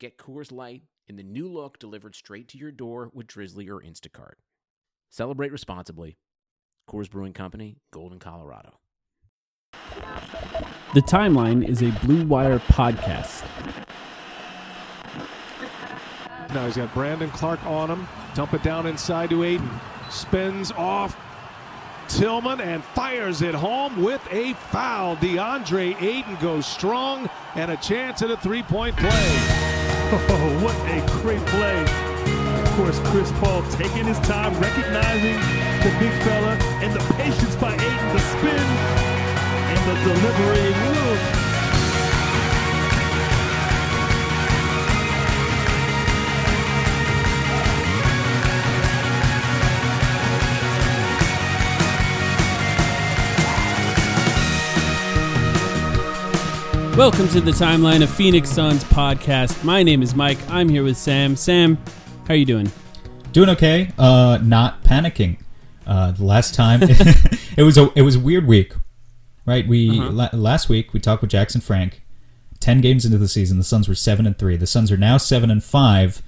Get Coors Light in the new look delivered straight to your door with Drizly or Instacart. Celebrate responsibly. Coors Brewing Company, Golden, Colorado. The Timeline is a Blue Wire podcast. Now he's got Brandon Clark on him. Dump it down inside to Ayton. Spins off Tillman and fires it home with a foul. DeAndre Ayton goes strong and a chance at a three-point play. Oh, what a great play. Of course, Chris Paul taking his time, recognizing the big fella, and the patience by Ayton, the spin, and the delivery. Woo. Welcome to the Timeline of Phoenix Suns podcast. My name is Mike. I'm here with Sam. Sam, how are you doing? Doing okay. Uh, not panicking. Uh, the last time it was a it was a weird week, right? We Uh-huh. la- last week we talked with Jackson Frank. Ten games into the season, the Suns were seven and three. The Suns are now seven and five.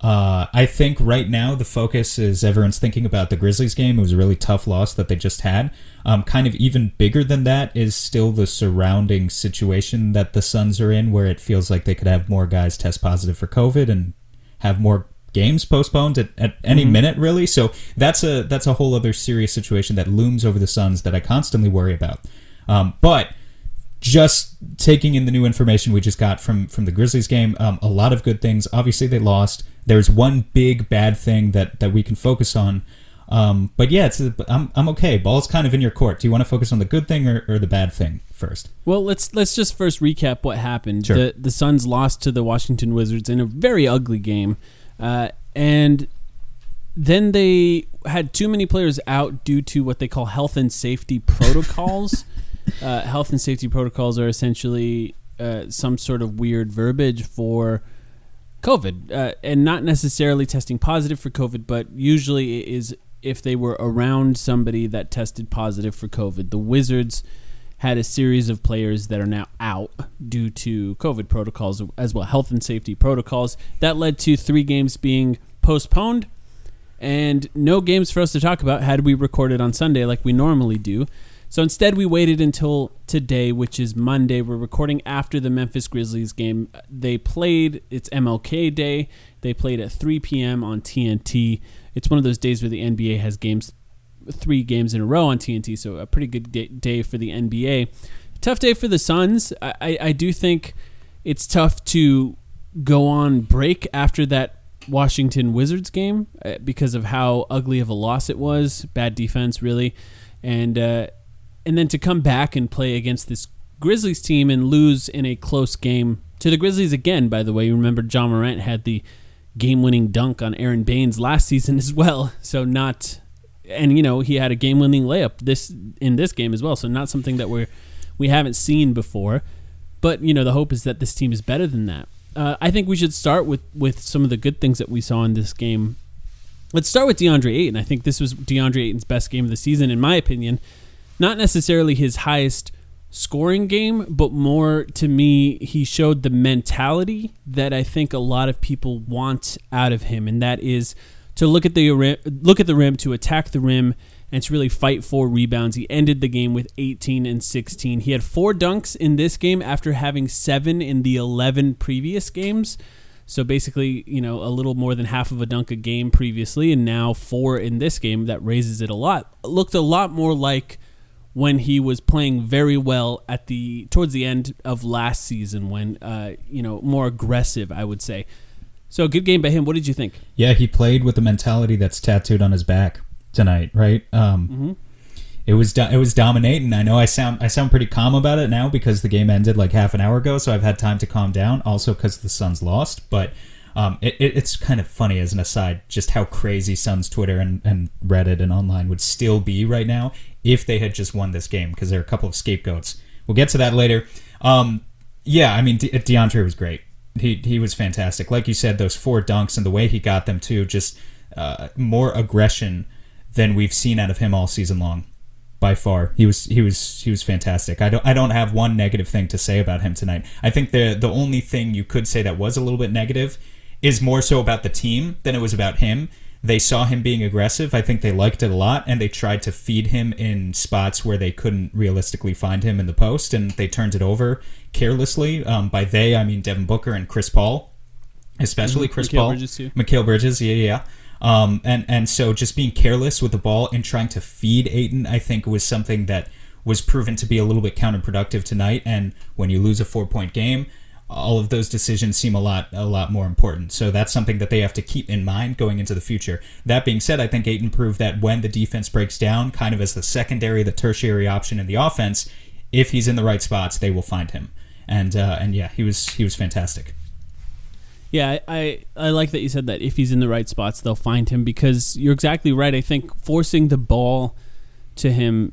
Uh, I think right now the focus is everyone's thinking about the Grizzlies game. It was a really tough loss that they just had. Um, kind of even bigger than that is still the surrounding situation that the Suns are in, where it feels like they could have more guys test positive for COVID and have more games postponed at, at any minute really so that's a that's a whole other serious situation that looms over the suns that i constantly worry about um, but just taking in the new information we just got from from the grizzlies game um, a lot of good things obviously they lost there's one big bad thing that that we can focus on um, but yeah it's I'm, I'm okay ball's kind of in your court do you want to focus on the good thing or, or the bad thing first Well, let's let's just first recap what happened. Sure. The the Suns lost to the Washington Wizards in a very ugly game, uh, and then they had too many players out due to what they call health and safety protocols. uh, health and safety protocols are essentially uh, some sort of weird verbiage for COVID, uh, and not necessarily testing positive for COVID, but usually it is if they were around somebody that tested positive for COVID. The Wizards had a series of players that are now out due to COVID protocols as well, health and safety protocols. That led to three games being postponed and no games for us to talk about had we recorded on Sunday like we normally do. So instead, we waited until today, which is Monday. We're recording after the Memphis Grizzlies game. They played, it's MLK Day. They played at 3 p.m. on TNT. It's one of those days where the NBA has games, three games in a row on TNT, so a pretty good day, for the NBA. Tough day for the Suns. I, I, I do think it's tough to go on break after that Washington Wizards game uh, because of how ugly of a loss it was. Bad defense, really, and uh, and then to come back and play against this Grizzlies team and lose in a close game to the Grizzlies again. By the way, you remember Ja Morant had the game-winning dunk on Aron Baynes last season as well. So not, and you know he had a game-winning layup this in this game as well. So not something that we're we haven't seen before. But you know the hope is that this team is better than that. Uh, I think we should start with with some of the good things that we saw in this game. Let's start with DeAndre Ayton. I think this was DeAndre Ayton's best game of the season, in my opinion. Not necessarily his highest scoring game, but more to me, he showed the mentality that I think a lot of people want out of him, and that is to look at the look at the rim, to attack the rim, and to really fight for rebounds. He ended the game with 18 and 16. He had four dunks in this game after having seven in the 11 previous games. So basically, you know, a little more than half of a dunk a game previously, and now four in this game. That raises it a lot. Looked a lot more like when he was playing very well at the towards the end of last season, when uh, you know more aggressive, I would say. So good game by him. What did you think? Yeah, he played with the mentality that's tattooed on his back tonight, right? Um, Mm-hmm. It was do- it was dominating. I know I sound I sound pretty calm about it now because the game ended like half an hour ago, so I've had time to calm down. Also because the Suns lost, but um, it, it, it's kind of funny as an aside just how crazy Suns Twitter and, and Reddit and online would still be right now if they had just won this game because there are a couple of scapegoats. We'll get to that later. Um, yeah, I mean De- DeAndre was great. He he was fantastic. Like you said, those four dunks and the way he got them too, just uh, more aggression than we've seen out of him all season long by far. He was he was he was fantastic. I don't I don't have one negative thing to say about him tonight. I think the the only thing you could say that was a little bit negative is more so about the team than it was about him. They saw him being aggressive. I think they liked it a lot, and they tried to feed him in spots where they couldn't realistically find him in the post, and they turned it over carelessly. Um, by they, I mean Devin Booker and Chris Paul, especially Chris Mm-hmm. Mikal Paul, Bridges, too. Mikal Bridges, yeah, yeah. yeah. Um, and and so just being careless with the ball and trying to feed Ayton, I think was something that was proven to be a little bit counterproductive tonight. And when you lose a four point game, all of those decisions seem a lot a lot more important. So that's something that they have to keep in mind going into the future. That being said, I think Ayton proved that when the defense breaks down, kind of as the secondary, the tertiary option in the offense, if he's in the right spots, they will find him. And uh, and yeah, he was he was fantastic. Yeah, I, I I like that you said that. If he's in the right spots, they'll find him because you're exactly right. I think forcing the ball to him,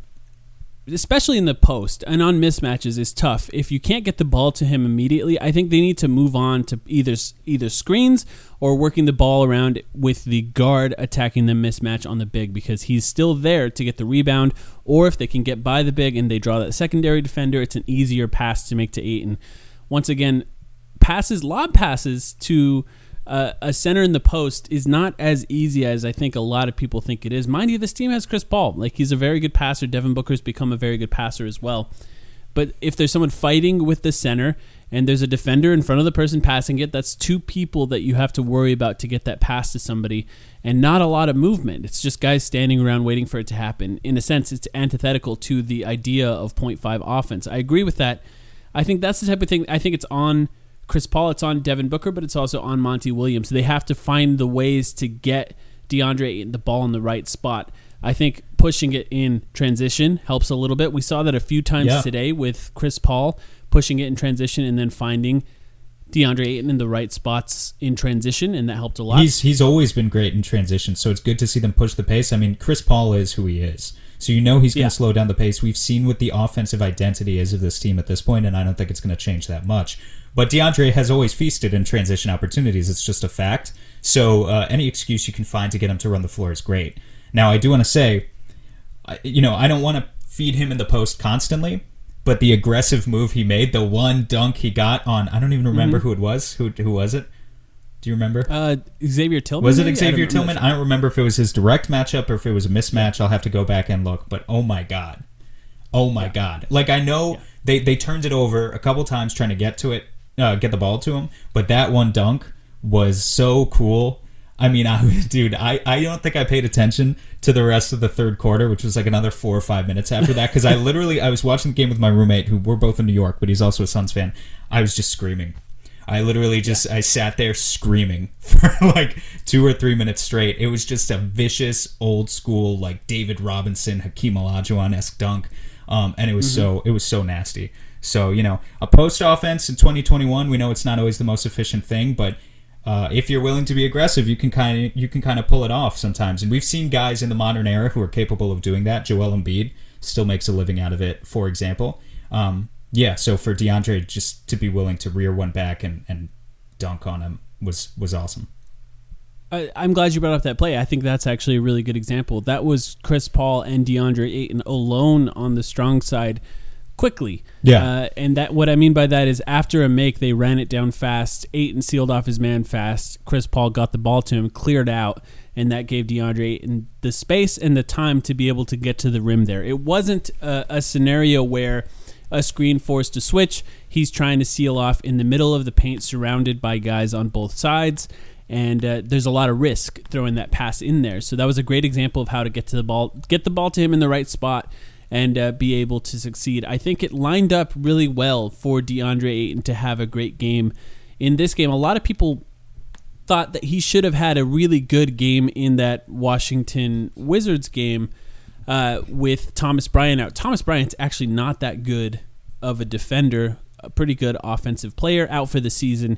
especially in the post and on mismatches, is tough. If you can't get the ball to him immediately, I think they need to move on to either either screens or working the ball around with the guard attacking the mismatch on the big because he's still there to get the rebound. Or if they can get by the big and they draw that secondary defender, it's an easier pass to make to Ayton. Once again, passes, lob passes to uh, a center in the post is not as easy as I think a lot of people think it is. Mind you, this team has Chris Paul. Like he's a very good passer. Devin Booker's become a very good passer as well. But if there's someone fighting with the center and there's a defender in front of the person passing it, that's two people that you have to worry about to get that pass to somebody and not a lot of movement. It's just guys standing around waiting for it to happen. In a sense, it's antithetical to the idea of 0.5 offense. I agree with that. I think that's the type of thing I think it's on Chris Paul, it's on Devin Booker, but it's also on Monty Williams. They have to find the ways to get DeAndre the ball in the right spot. I think pushing it in transition helps a little bit. We saw that a few times Yeah. today with Chris Paul pushing it in transition and then finding DeAndre Ayton in the right spots in transition, and that helped a lot. He's he's always been great in transition, so it's good to see them push the pace. I mean, Chris Paul is who he is, so you know he's going to Yeah. slow down the pace. We've seen what the offensive identity is of this team at this point, and I don't think it's going to change that much. But DeAndre has always feasted in transition opportunities. It's just a fact. So uh, any excuse you can find to get him to run the floor is great. Now, I do want to say, you know, I don't want to feed him in the post constantly, but the aggressive move he made, the one dunk he got on, I don't even remember who it was. Who who was it? Do you remember? uh, Xavier Tillman Was it maybe? I Xavier I'm Tillman? I don't remember if it was his direct matchup or if it was a mismatch. I'll have to go back and look. But oh my god, oh my god! Like I know they they turned it over a couple times trying to get to it, uh, get the ball to him. But that one dunk was so cool. I mean, I dude, I I don't think I paid attention to the rest of the third quarter, which was like another four or five minutes after that, because I literally I was watching the game with my roommate, who we're both in New York, but he's also a Suns fan. I was just screaming. I literally just I sat there screaming for like two or three minutes straight. It was just a vicious old school like David Robinson, Hakeem Olajuwon esque dunk, um, and it was so it was so nasty. So you know, a post offense in 2021, we know it's not always the most efficient thing, but uh, if you're willing to be aggressive, you can kind of you can kind of pull it off sometimes. And we've seen guys in the modern era who are capable of doing that. Joel Embiid still makes a living out of it, for example. Um, yeah, so for DeAndre just to be willing to rear one back and, and dunk on him was was awesome. I, I'm glad you brought up that play. I think that's actually a really good example. That was Chris Paul and DeAndre Ayton alone on the strong side quickly. Yeah. Uh, and that what I mean by that is after a make, they ran it down fast. Ayton sealed off his man fast. Chris Paul got the ball to him, cleared out, and that gave DeAndre Ayton the space and the time to be able to get to the rim there. It wasn't a, a scenario where a screen forced to switch. He's trying to seal off in the middle of the paint, surrounded by guys on both sides. And uh, there's a lot of risk throwing that pass in there. So that was a great example of how to get to the ball, get the ball to him in the right spot, and uh, be able to succeed. I think it lined up really well for DeAndre Ayton to have a great game in this game. A lot of people thought that he should have had a really good game in that Washington Wizards game uh, with Thomas Bryant out. Thomas Bryant's actually not that good of a defender, a pretty good offensive player out for the season.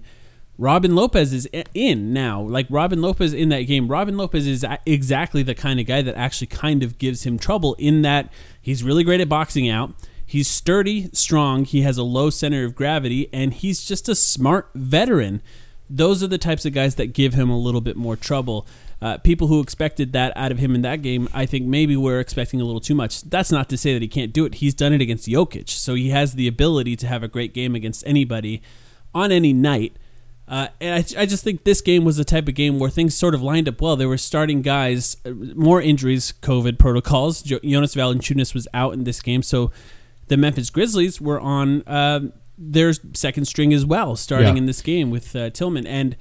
Robin Lopez is in now. Like Robin Lopez in that game. Robin Lopez is exactly the kind of guy that actually kind of gives him trouble in that he's really great at boxing out. He's sturdy, strong, he has a low center of gravity, and he's just a smart veteran. Those are the types of guys that give him a little bit more trouble. Uh, people who expected that out of him in that game, I think maybe we're expecting a little too much. That's not to say that he can't do it. He's done it against Jokic, so he has the ability to have a great game against anybody on any night. Uh, and I, I, just think this game was the type of game where things sort of lined up well. They were starting guys, uh, more injuries, COVID protocols. Jonas Valanciunas was out in this game, so the Memphis Grizzlies were on uh, their second string as well, starting yeah. in this game with uh, Tillman, and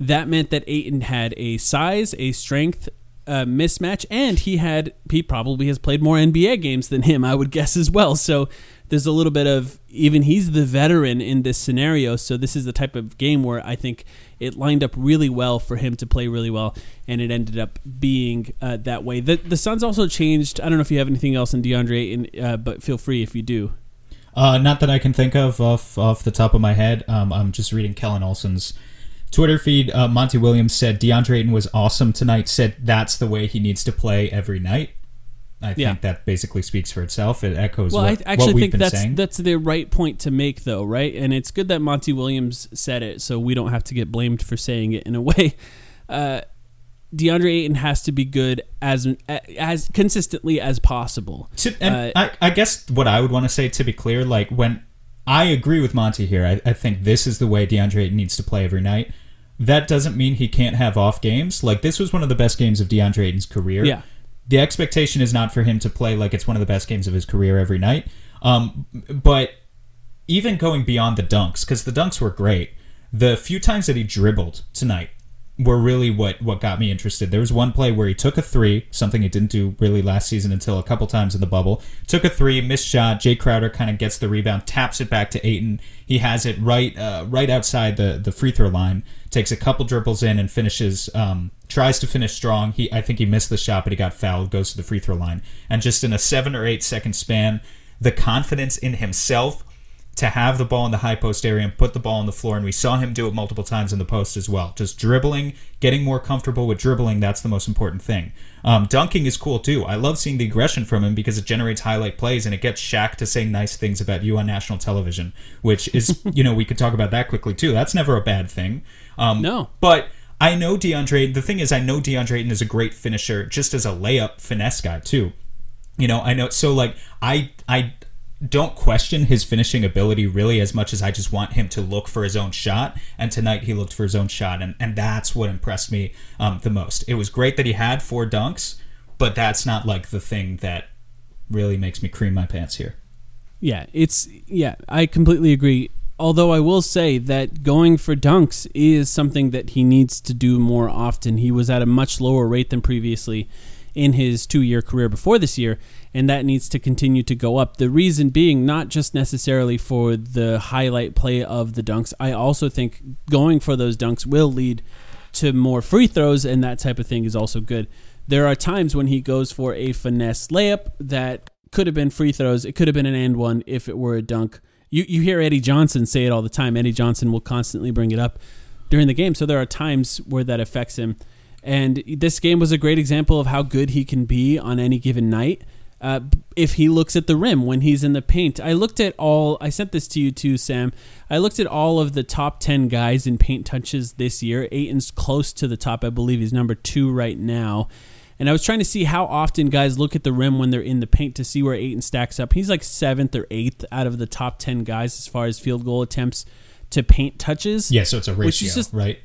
that meant that Ayton had a size, a strength uh, mismatch, and he had he probably has played more NBA games than him, I would guess as well. So there's a little bit of even he's the veteran in this scenario. So this is the type of game where I think it lined up really well for him to play really well, and it ended up being uh, that way. The the Suns also changed. I don't know if you have anything else in DeAndre, and, uh, but feel free if you do. Uh, not that I can think of off off the top of my head. Um, I'm just reading Kellan Olson's Twitter feed. Uh, Monty Williams said DeAndre Ayton was awesome tonight. Said that's the way he needs to play every night. I think yeah. that basically speaks for itself. It echoes. Well, what, I actually think that's saying. that's the right point to make, though, right? And it's good that Monty Williams said it, so we don't have to get blamed for saying it in a way. Uh, DeAndre Ayton has to be good as as consistently as possible. To, and uh, I, I guess what I would want to say to be clear, like when I agree with Monty here, I, I think this is the way DeAndre Ayton needs to play every night. That doesn't mean he can't have off games. Like this was one of the best games of DeAndre Ayton's career. Yeah the expectation is not for him to play like it's one of the best games of his career every night. Um, but even going beyond the dunks, because the dunks were great, the few times that he dribbled tonight were really what what got me interested. There was one play where he took a three, something he didn't do really last season until a couple times in the bubble. Took a three, missed shot. Jae Crowder kind of gets the rebound, taps it back to Ayton. He has it right uh, right outside the the free throw line. Takes a couple dribbles in and finishes. Um, tries to finish strong. He I think he missed the shot, but he got fouled. Goes to the free throw line, and just in a seven or eight second span, the confidence in himself to have the ball in the high post area and put the ball on the floor. And we saw him do it multiple times in the post as well. Just dribbling, getting more comfortable with dribbling. That's the most important thing. Um, dunking is cool too. I love seeing the aggression from him because it generates highlight plays and it gets Shaq to say nice things about you on national television, which is, you know, we could talk about that quickly too. That's never a bad thing. Um, no. But. I know DeAndre. The thing is, I know DeAndre Ayton is a great finisher, just as a layup finesse guy too. You know, I know. So like, I I don't question his finishing ability really as much as I just want him to look for his own shot. And tonight he looked for his own shot, and, and that's what impressed me um, the most. It was great that he had four dunks, but that's not like the thing that really makes me cream my pants here. Yeah, it's yeah, I completely agree. Although I will say that going for dunks is something that he needs to do more often. He was at a much lower rate than previously in his two year career before this year, and that needs to continue to go up. The reason being not just necessarily for the highlight play of the dunks, I also think going for those dunks will lead to more free throws, and that type of thing is also good. There are times when he goes for a finesse layup that could have been free throws. It could have been an and one if it were a dunk. You, you hear Eddie Johnson say it all the time. Eddie Johnson will constantly bring it up during the game. So there are times where that affects him. And this game was a great example of how good he can be on any given night. Uh, if he looks at the rim when he's in the paint. I looked at all, I sent this to you too, Sam. I looked at all of the top 10 guys in paint touches this year. Ayton's close to the top. I believe he's number two right now. And I was trying to see how often guys look at the rim when they're in the paint to see where Ayton stacks up. He's like seventh or eighth out of the top 10 guys as far as field goal attempts to paint touches. Yeah, so it's a ratio, just, right?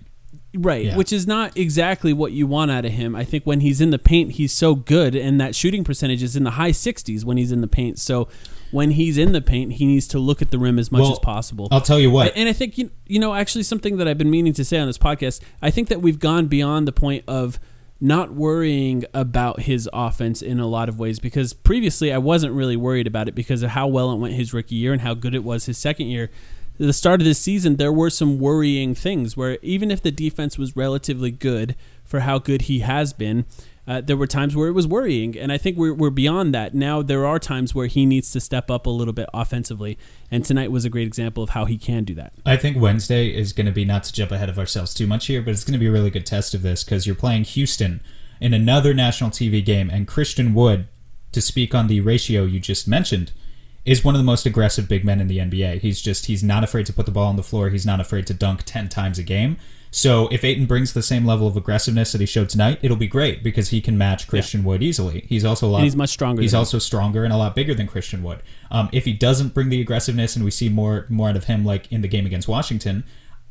Right, Yeah. which is not exactly what you want out of him. I think when he's in the paint, he's so good, and that shooting percentage is in the high 60s when he's in the paint. So when he's in the paint, he needs to look at the rim as much Well, as possible. I'll tell you what. And I think you you know actually something that I've been meaning to say on this podcast. I think that we've gone beyond the point of not worrying about his offense in a lot of ways because previously I wasn't really worried about it because of how well it went his rookie year and how good it was his second year. The start of this season, there were some worrying things where even if the defense was relatively good for how good he has been, uh, there were times where it was worrying, and I think we're, we're beyond that. Now there are times where he needs to step up a little bit offensively, and tonight was a great example of how he can do that. I think Wednesday is going to be not to jump ahead of ourselves too much here, but it's going to be a really good test of this because you're playing Houston in another national TV game, and Christian Wood, to speak on the ratio you just mentioned, is one of the most aggressive big men in the NBA. He's just he's not afraid to put the ball on the floor. He's not afraid to dunk ten times a game. So if Ayton brings the same level of aggressiveness that he showed tonight, it'll be great because he can match Christian Wood easily. He's also a lot. And he's much stronger He's than him. also stronger and a lot bigger than Christian Wood. Um, if he doesn't bring the aggressiveness and we see more more out of him, like in the game against Washington,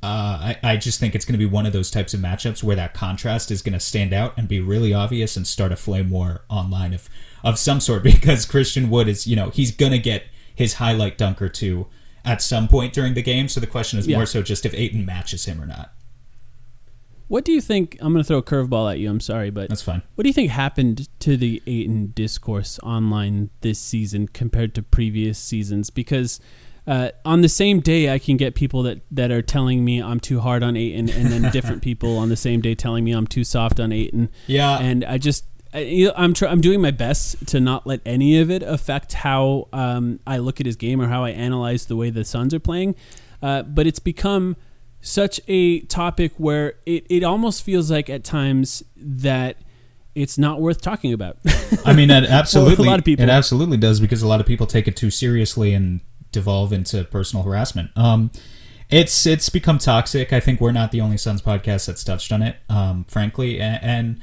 uh, I, I just think it's going to be one of those types of matchups where that contrast is going to stand out and be really obvious and start a flame war online of of some sort because Christian Wood is you know he's going to get his highlight dunk or two at some point during the game. So the question is Yeah. more so just if Ayton matches him or not. What do you think? I'm going to throw a curveball at you. I'm sorry, but That's fine. what do you think happened to the Ayton discourse online this season compared to previous seasons? Because uh, on the same day, I can get people that, that are telling me I'm too hard on Ayton, and then different people on the same day telling me I'm too soft on Ayton. Yeah. and I just I, I'm tr- I'm doing my best to not let any of it affect how um, I look at his game or how I analyze the way the Suns are playing. Uh, but it's become such a topic where it, it almost feels like at times that it's not worth talking about. I mean, it absolutely, a lot of people. it absolutely does because a lot of people take it too seriously and devolve into personal harassment. Um, it's it's become toxic. I think we're not the only Suns podcast that's touched on it, um, frankly, and, and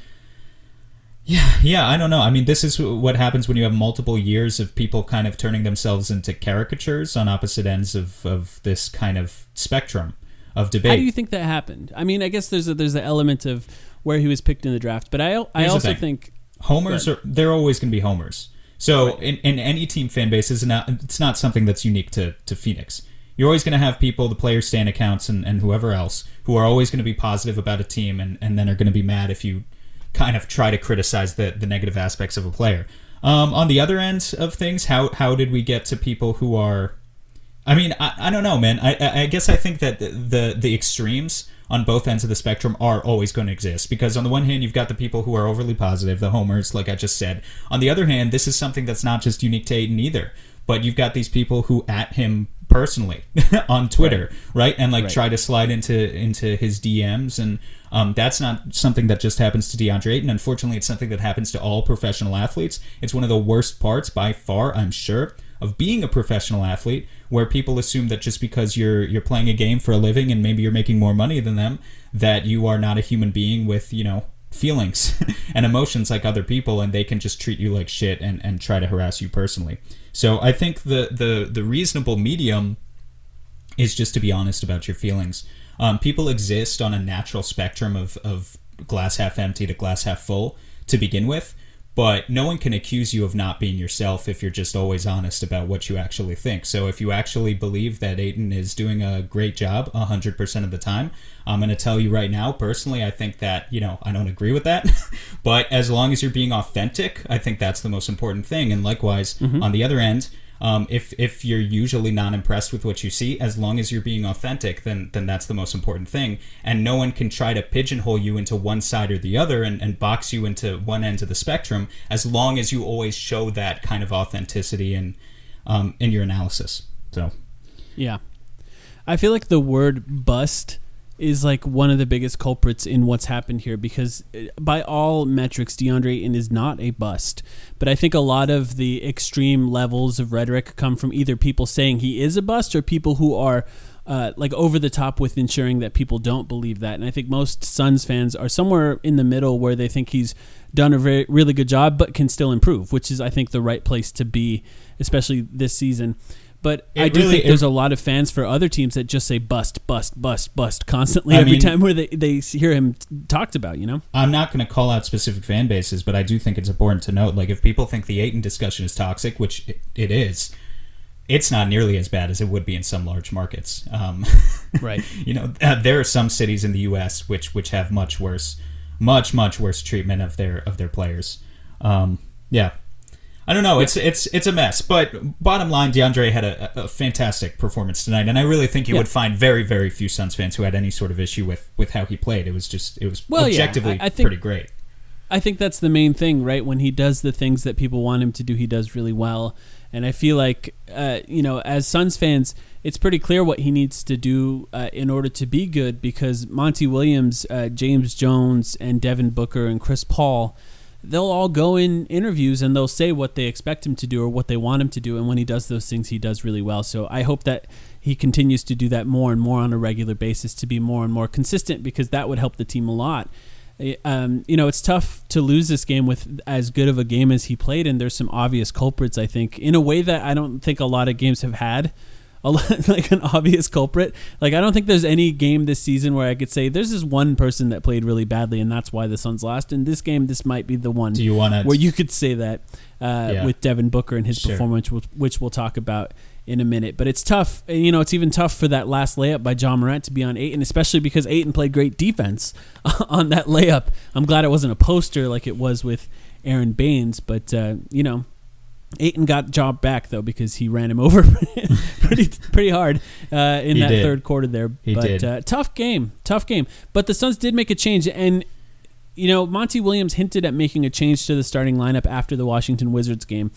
yeah, yeah, I don't know. I mean, this is what happens when you have multiple years of people kind of turning themselves into caricatures on opposite ends of, of this kind of spectrum of debate. How do you think that happened? I mean, I guess there's a, there's an element of where he was picked in the draft, but I I Here's also think homers are they're always going to be homers. So in, in any team fan base is not it's not something that's unique to to Phoenix. You're always going to have people, the players stand accounts and, and whoever else, who are always going to be positive about a team and, and then are going to be mad if you kind of try to criticize the, the negative aspects of a player. Um, on the other end of things, how how did we get to people who are I mean, I, I don't know, man. I, I I guess I think that the, the the extremes on both ends of the spectrum are always going to exist because on the one hand you've got the people who are overly positive, the homers, like I just said. On the other hand, this is something that's not just unique to Ayton either. But you've got these people who at him personally on Twitter, right? And like Right. try to slide into into his DMs and um, that's not something that just happens to DeAndre Ayton. Unfortunately, it's something that happens to all professional athletes. It's one of the worst parts by far, I'm sure, of being a professional athlete, where people assume that just because you're you're playing a game for a living and maybe you're making more money than them, that you are not a human being with you know feelings and emotions like other people, and they can just treat you like shit and and try to harass you personally. So I think the the the reasonable medium is just to be honest about your feelings. Um, people exist on a natural spectrum of, of glass half empty to glass half full to begin with, but no one can accuse you of not being yourself if you're just always honest about what you actually think. So if you actually believe that Ayton is doing a great job 100% of the time, I'm going to tell you right now, personally, I think that, you know, I don't agree with that. but as long as you're being authentic, I think that's the most important thing. And likewise, mm-hmm. on the other end, um, if if you're usually not impressed with what you see, as long as you're being authentic, then then that's the most important thing. And no one can try to pigeonhole you into one side or the other and, and box you into one end of the spectrum, as long as you always show that kind of authenticity in um, in your analysis. So Yeah. I feel like the word bust is like one of the biggest culprits in what's happened here because uh, by all metrics DeAndre Ayton is not a bust. But I think a lot of the extreme levels of rhetoric come from either people saying he is a bust or people who are uh, like over the top with ensuring that people don't believe that. And I think most Suns fans are somewhere in the middle where they think he's done a very really good job but can still improve, which is I think the right place to be, especially this season. But It I do really- think it- there's a lot of fans for other teams that just say bust, bust, bust, bust constantly I every mean- time where they, they hear him talked about. You know, I'm not going to call out specific fan bases, but I do think it's important to note. Like, if people think the Ayton discussion is toxic, which it, it is, it's not nearly as bad as it would be in some large markets. Um, Right. You know, uh, there are some cities in the U.S. which which have much worse, much much worse treatment of their of their players. Um, yeah. I don't know. It's it's it's a mess. But bottom line, DeAndre had a, a fantastic performance tonight, and I really think you Yeah. would find very very few Suns fans who had any sort of issue with with how he played. It was just it was Well, yeah, objectively I- I think- pretty great. I think that's the main thing, right? When he does the things that people want him to do, he does really well. And I feel like, uh, you know, as Suns fans, it's pretty clear what he needs to do uh, in order to be good because Monty Williams, uh, James Jones, and Devin Booker and Chris Paul, they'll all go in interviews and they'll say what they expect him to do or what they want him to do. And when he does those things, he does really well. So I hope that he continues to do that more and more on a regular basis to be more and more consistent because that would help the team a lot um, you know, it's tough to lose this game with as good of a game as he played, and there's some obvious culprits. I think in a way that I don't think a lot of games have had. A like an obvious culprit. Like I don't think there's any game this season where I could say there's this one person that played really badly and that's why the Suns lost. In this game, this might be the one Do you wanna- where you could say that uh, Yeah. with Devin Booker and his Sure. performance, which, which we'll talk about in a minute. But it's tough. You know, it's even tough for that last layup by Ja Morant to be on eight, and especially because Ayton played great defense on that layup. I'm glad it wasn't a poster like it was with Aron Baynes, but uh, you know. Ayton got job back though because he ran him over pretty pretty hard uh, in He that did. third quarter there. He but did. Uh, tough game, tough game. But the Suns did make a change, and you know Monty Williams hinted at making a change to the starting lineup after the Washington Wizards game,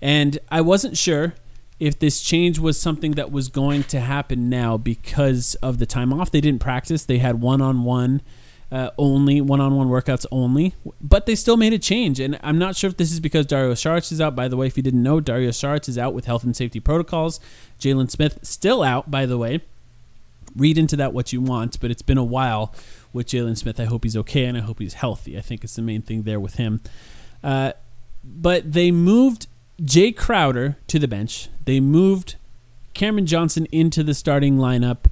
and I wasn't sure if this change was something that was going to happen now because of the time off. They didn't practice; they had one on one. Uh, only one-on-one workouts only, but they still made a change, and I'm not sure if this is because Dario Saric is out. By the way, if you didn't know, Dario Saric is out with health and safety protocols. Jalen Smith still out, by the way read into that what you want, but it's been a while with Jalen Smith. I hope he's okay and I hope he's healthy. I think it's the main thing there with him. Uh, but they moved Jae Crowder to the bench. They moved Cameron Johnson into the starting lineup.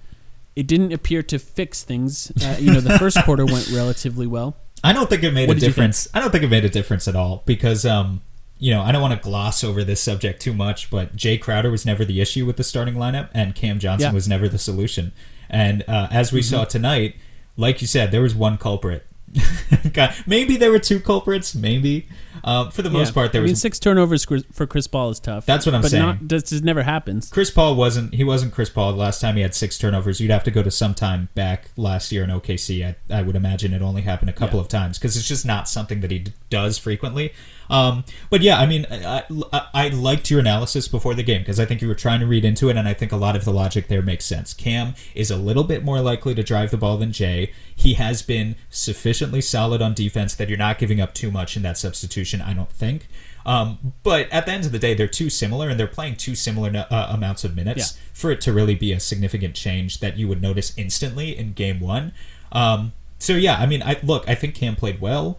It didn't appear to fix things. Uh, you know, the first quarter went relatively well. I don't think it made What a difference. I don't think it made a difference at all because, um, you know, I don't want to gloss over this subject too much, but Jae Crowder was never the issue with the starting lineup, and Cam Johnson Yeah. was never the solution. And uh, as we saw tonight, like you said, there was one culprit. God, maybe there were two culprits. Maybe uh, for the most Yeah. part there I was mean, six turnovers for Chris Paul is tough. That's what I'm but saying. Not, this just never happens. Chris Paul wasn't he wasn't Chris Paul the last time he had six turnovers. You'd have to go to some time back last year in OKC. I, I would imagine it only happened a couple Yeah. of times because it's just not something that he d- does frequently. Um, but yeah, I mean, I, I, I liked your analysis before the game because I think you were trying to read into it, and I think a lot of the logic there makes sense. Cam is a little bit more likely to drive the ball than Jae. He has been sufficiently solid on defense that you're not giving up too much in that substitution. I don't think. Um, but at the end of the day, they're too similar, and they're playing two similar uh, amounts of minutes Yeah. for it to really be a significant change that you would notice instantly in game one. Um, so yeah, I mean, I look, I think Cam played well.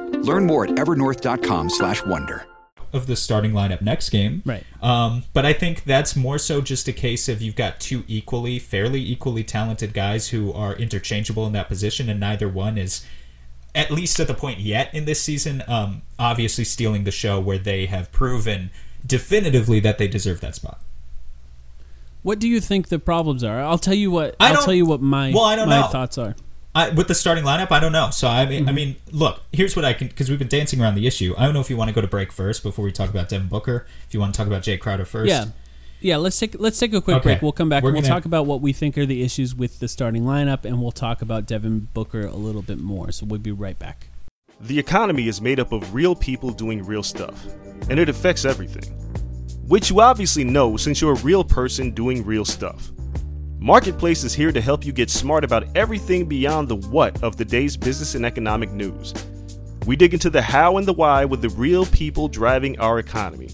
Learn more at evernorth.com/wonder. of the starting lineup next game. Right. Um, but I think that's more so just a case of you've got two equally, fairly equally talented guys who are interchangeable in that position, and neither one is, at least at the point yet in this season, um, obviously stealing the show where they have proven definitively that they deserve that spot. What do you think the problems are? I'll tell you what. I I'll tell you what my Well, I don't my know. thoughts are. I, with the starting lineup, I don't know. So I mean, Mm-hmm. I mean, look, here's what I can because we've been dancing around the issue. I don't know if you want to go to break first before we talk about Devin Booker. If you want to talk about Jae Crowder first, Yeah. Yeah, let's take let's take a quick Okay. break. We'll come back. We're and We'll gonna- talk about what we think are the issues with the starting lineup, and we'll talk about Devin Booker a little bit more. So we'll be right back. The economy is made up of real people doing real stuff, and it affects everything. which you obviously know since you're a real person doing real stuff. Marketplace is here to help you get smart about everything beyond the what of the day's business and economic news. We dig into the how and the why with the real people driving our economy.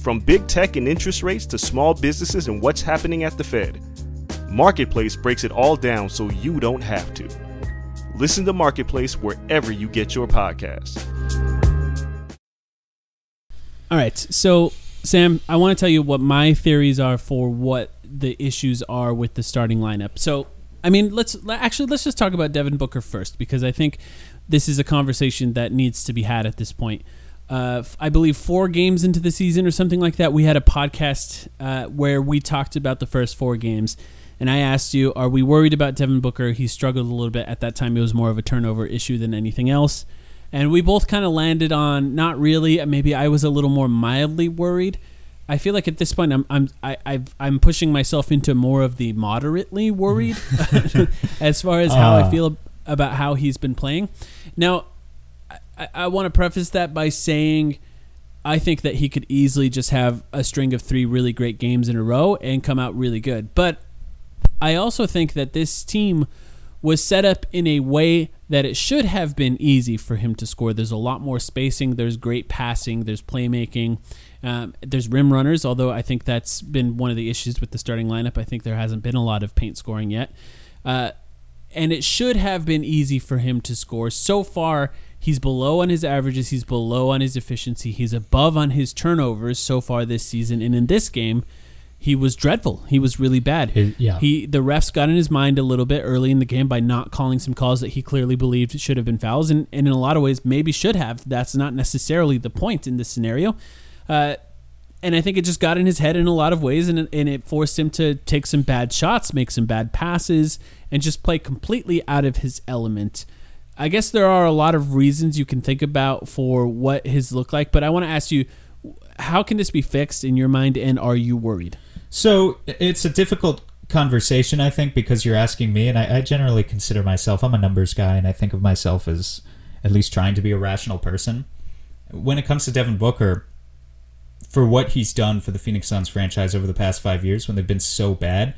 From big tech and interest rates to small businesses and what's happening at the Fed, Marketplace breaks it all down so you don't have to. Listen to Marketplace wherever you get your podcasts. All right. So, Sam, I want to tell you what my theories are for what the issues are with the starting lineup. So, I mean, let's actually let's just talk about Devin Booker first because I think this is a conversation that needs to be had at this point. Uh, I believe four games into the season or something like that, we had a podcast uh, where we talked about the first four games. And I asked you, are we worried about Devin Booker? He struggled a little bit. At that time, it was more of a turnover issue than anything else. And we both kind of landed on not really. Maybe I was a little more mildly worried. I feel like at this point I'm I'm I, I've, I'm pushing myself into more of the moderately worried as far as how I Ah. feel about how he's been playing. Now, I, I want to preface that by saying I think that he could easily just have a string of three really great games in a row and come out really good. But I also think that this team was set up in a way that it should have been easy for him to score. There's a lot more spacing, there's great passing, there's playmaking, um, there's rim runners, although I think that's been one of the issues with the starting lineup. I think there hasn't been a lot of paint scoring yet. Uh, and it should have been easy for him to score. So far, he's below on his averages, he's below on his efficiency, he's above on his turnovers so far this season. And in this game, he was dreadful. He was really bad. His- yeah. He the refs got in his mind a little bit early in the game by not calling some calls that he clearly believed should have been fouls, and, and in a lot of ways maybe should have. That's not necessarily the point in this scenario. Uh, and I think it just got in his head in a lot of ways, and, and it forced him to take some bad shots, make some bad passes, and just play completely out of his element. I guess there are a lot of reasons you can think about for what his look like, but I want to ask you, how can this be fixed in your mind, and are you worried? So it's a difficult conversation, I think, because you're asking me, and I, I generally consider myself, I'm a numbers guy, and I think of myself as at least trying to be a rational person. When it comes to Devin Booker, for what he's done for the Phoenix Suns franchise over the past five years when they've been so bad,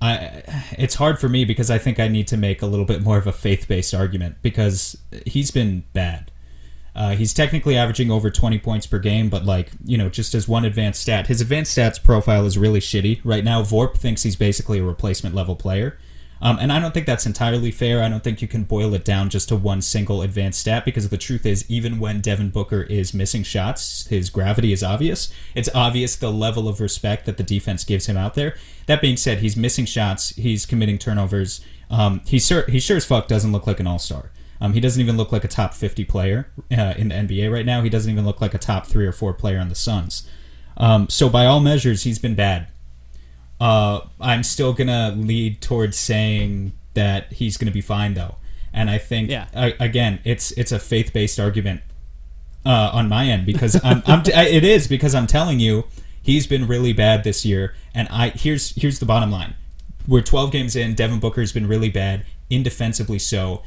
I it's hard for me because I think I need to make a little bit more of a faith based argument because he's been bad. Uh, he's technically averaging over 20 points per game, but like you know, just as one advanced stat, his advanced stats profile is really shitty right now. Vorp thinks he's basically a replacement level player, um, and I don't think that's entirely fair. I don't think you can boil it down just to one single advanced stat because the truth is, even when Devin Booker is missing shots, his gravity is obvious. It's obvious the level of respect that the defense gives him out there. That being said, he's missing shots, he's committing turnovers. Um, he sure he sure as fuck doesn't look like an all star. Um, he doesn't even look like a top 50 player uh, in the NBA right now. He doesn't even look like a top three or four player on the Suns. Um, so by all measures, he's been bad. Uh, I'm still gonna lead towards saying that he's gonna be fine though, and I think Yeah. a- again, it's it's a faith based argument uh, on my end because I'm, I'm t- I- it is because I'm telling you he's been really bad this year, and I here's here's the bottom line: we're 12 games in. Devin Booker's been really bad, indefensibly so,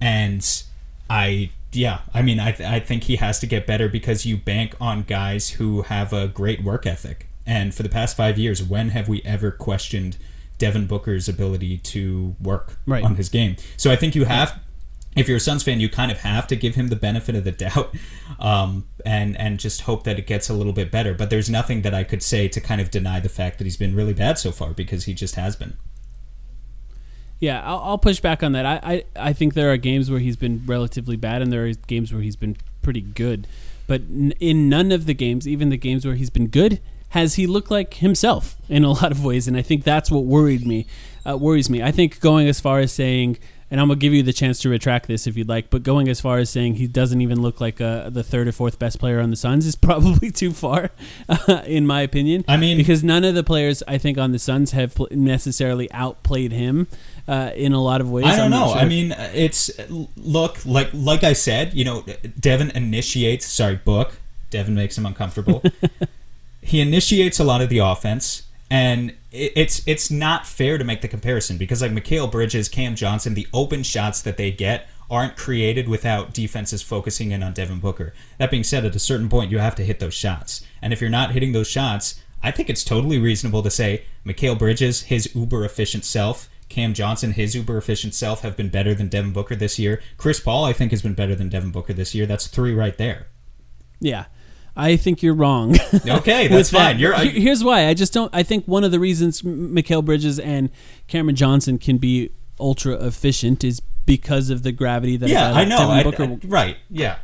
and I yeah, I mean I I think he has to get better because you bank on guys who have a great work ethic, and for the past five years, when have we ever questioned? Devin Booker's ability to work Right. on his game. So I think you have if you're a Suns fan, you kind of have to give him the benefit of the doubt, um, and and just hope that it gets a little bit better. But there's nothing that I could say to kind of deny the fact that he's been really bad so far because he just has been. Yeah, I'll, I'll push back on that. I, I, I think there are games where he's been relatively bad, and there are games where he's been pretty good. But n- in none of the games, even the games where he's been good, has he looked like himself in a lot of ways. And I think that's what worried me, uh, worries me. I think going as far as saying, and I'm gonna give you the chance to retract this if you'd like, but going as far as saying he doesn't even look like uh, the third or fourth best player on the Suns is probably too far, in my opinion. I mean- because none of the players I think on the Suns have pl- necessarily outplayed him uh, in a lot of ways. I don't I'm know. sure I mean, it's look like like I said. You know, Devin initiates. Sorry, book. Devin makes him uncomfortable. he initiates a lot of the offense, and it, it's it's not fair to make the comparison because like Mikal Bridges, Cam Johnson, the open shots that they get aren't created without defenses focusing in on Devin Booker. That being said, at a certain point, you have to hit those shots, And if you're not hitting those shots, I think it's totally reasonable to say Mikal Bridges, his uber efficient self, Cam Johnson, his uber efficient self, have been better than Devin Booker this year. Chris Paul, I think, has been better than Devin Booker this year. That's three right there. Yeah. I think you're wrong. Okay, that's that. fine. You're uh, Here- Here's why. I just don't. I think one of the reasons M- Mikal Bridges and Cameron Johnson can be ultra efficient is because of the gravity that yeah, I know. Devin I- I- right. Yeah.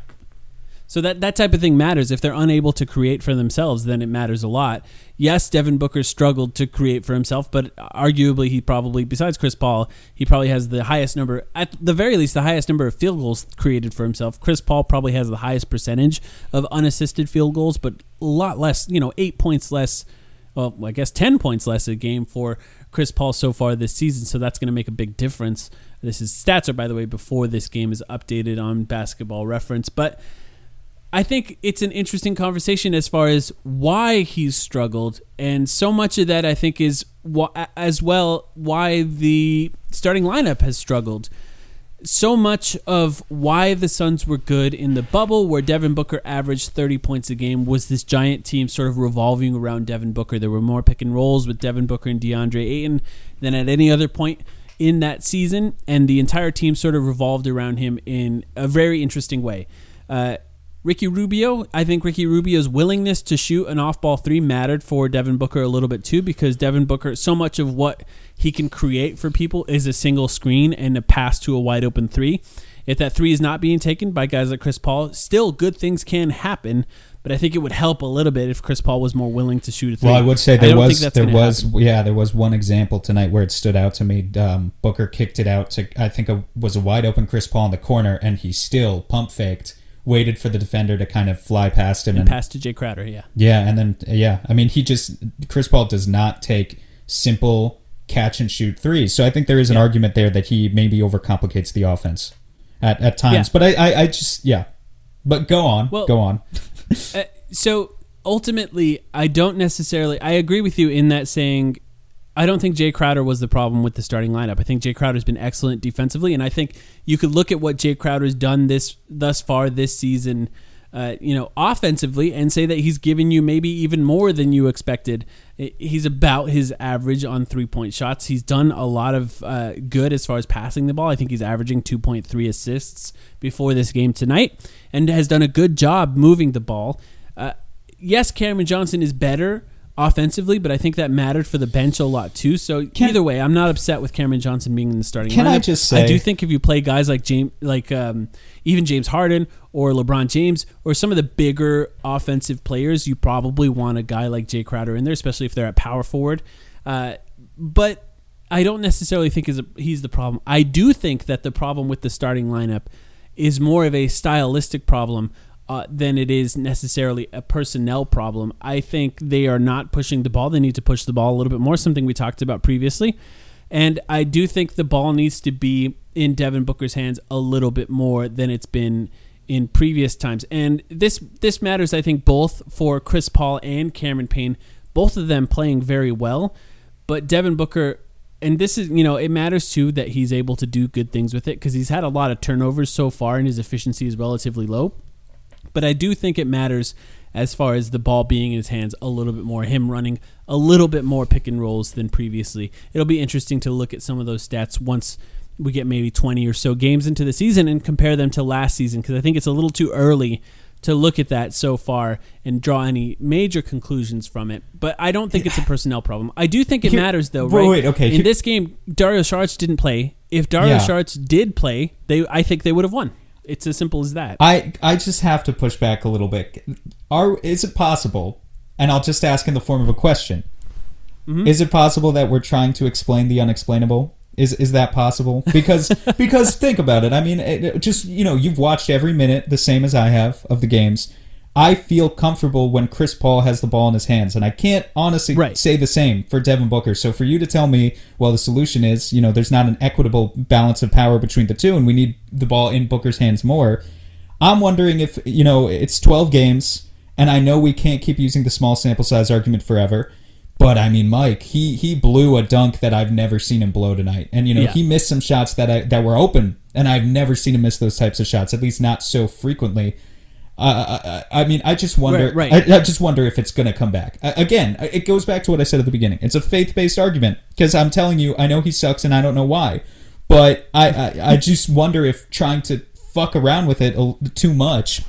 So that that type of thing matters. If they're unable to create for themselves, then it matters a lot. Yes, Devin Booker struggled to create for himself, but arguably he probably, besides Chris Paul, he probably has the highest number, at the very least, the highest number of field goals created for himself. Chris Paul probably has the highest percentage of unassisted field goals, but a lot less, you know, eight points less. Well, I guess ten points less a game for Chris Paul so far this season. So that's going to make a big difference. This is stats are by the way before this game is updated on Basketball Reference, but. I think it's an interesting conversation as far as why he's struggled, and so much of that I think is wh- as well why the starting lineup has struggled. So much of why the Suns were good in the bubble, where Devin Booker averaged 30 points a game, was this giant team sort of revolving around Devin Booker. There were more pick and rolls with Devin Booker and DeAndre Ayton than at any other point in that season, and the entire team sort of revolved around him in a very interesting way. Uh, Ricky Rubio, I think Ricky Rubio's willingness to shoot an off ball three mattered for Devin Booker a little bit too, because Devin Booker, so much of what he can create for people is a single screen and a pass to a wide open three. If that three is not being taken by guys like Chris Paul, still good things can happen. But I think it would help a little bit if Chris Paul was more willing to shoot a three. Well, I would say there was there was happen. yeah there was one example tonight where it stood out to me. Um, Booker kicked it out to I think it was a wide open Chris Paul in the corner, and he still pump faked, waited for the defender to kind of fly past him, and, pass to Jae Crowder. Yeah, yeah, and then yeah, I mean he just Chris Paul does not take simple catch and shoot threes. So I think there is an argument there that he maybe overcomplicates the offense at at times. Yeah. But I, I I just yeah, but go on, Well- go on. Uh, so ultimately, I don't necessarily. I agree with you in that saying. I don't think Jae Crowder was the problem with the starting lineup. I think Jae Crowder's been excellent defensively, and I think you could look at what Jae Crowder's done this thus far this season, uh, you know, offensively, and say that he's given you maybe even more than you expected. He's about his average on three point shots. He's done a lot of uh, good as far as passing the ball. I think he's averaging two point three assists before this game tonight, and has done a good job moving the ball. Uh, yes, Cameron Johnson is better offensively, but I think that mattered for the bench a lot too. So either way, I'm not upset with Cameron Johnson being in the starting Can lineup. I just say I do think if you play guys like James, like um, even James Harden or LeBron James or some of the bigger offensive players, you probably want a guy like Jae Crowder in there, especially if they're at power forward. Uh, but I don't necessarily think is he's the problem. I do think that the problem with the starting lineup is more of a stylistic problem uh, than it is necessarily a personnel problem. I think they are not pushing the ball. They need to push the ball a little bit more, something we talked about previously. And I do think the ball needs to be in Devin Booker's hands a little bit more than it's been in previous times. And this this matters, I think, both for Chris Paul and Cameron Payne, both of them playing very well. But Devin Booker, and this is, you know, it matters too that he's able to do good things with it because he's had a lot of turnovers so far and his efficiency is relatively low. But I do think it matters as far as the ball being in his hands a little bit more, him running a little bit more pick and rolls than previously. It'll be interesting to look at some of those stats once we get maybe 20 or so games into the season and compare them to last season because I think it's a little too early to look at that so far and draw any major conclusions from it. But I don't think it's a personnel problem. I do think it Here- matters though, wait, right? wait, okay, In here- this game, Dario Saric didn't play. If Dario Yeah. Saric did play, they I think they would have won. It's as simple as that. I I just have to push back a little bit. Are is it possible? And I'll just ask in the form of a question. Mm-hmm. Is it possible that we're trying to explain the unexplainable? Is is that possible? Because because think about it. I mean, it, it just you know, you've watched every minute the same as I have of the games. I feel comfortable when Chris Paul has the ball in his hands, and I can't honestly Right. say the same for Devin Booker. So for you to tell me, well, the solution is you know there's not an equitable balance of power between the two, and we need the ball in Booker's hands more. I'm wondering if you know it's 12 games, and I know we can't keep using the small sample size argument forever. But I mean, Mike, he he blew a dunk that I've never seen him blow tonight, and you know Yeah. he missed some shots that I, that were open, and I've never seen him miss those types of shots, at least not so frequently. Uh, I, I mean, I just wonder. Right, right. I, I just wonder if it's going to come back. I, again, it goes back to what I said at the beginning. It's a faith-based argument because I'm telling you, I know he sucks, and I don't know why. But I, I, I just wonder if trying to fuck around with it too much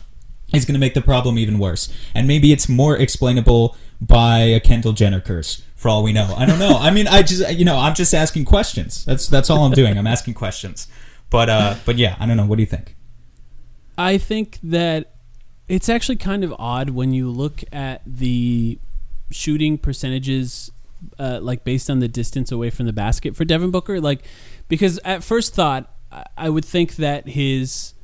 is going to make the problem even worse. And maybe it's more explainable by a Kendall Jenner curse. For all we know, I don't know. I mean, I just you know, I'm just asking questions. That's that's all I'm doing. I'm asking questions. But uh, but yeah, I don't know. What do you think? I think that it's actually kind of odd when you look at the shooting percentages, uh, like based on the distance away from the basket for Devin Booker. Like, because at first thought, I- I would think that his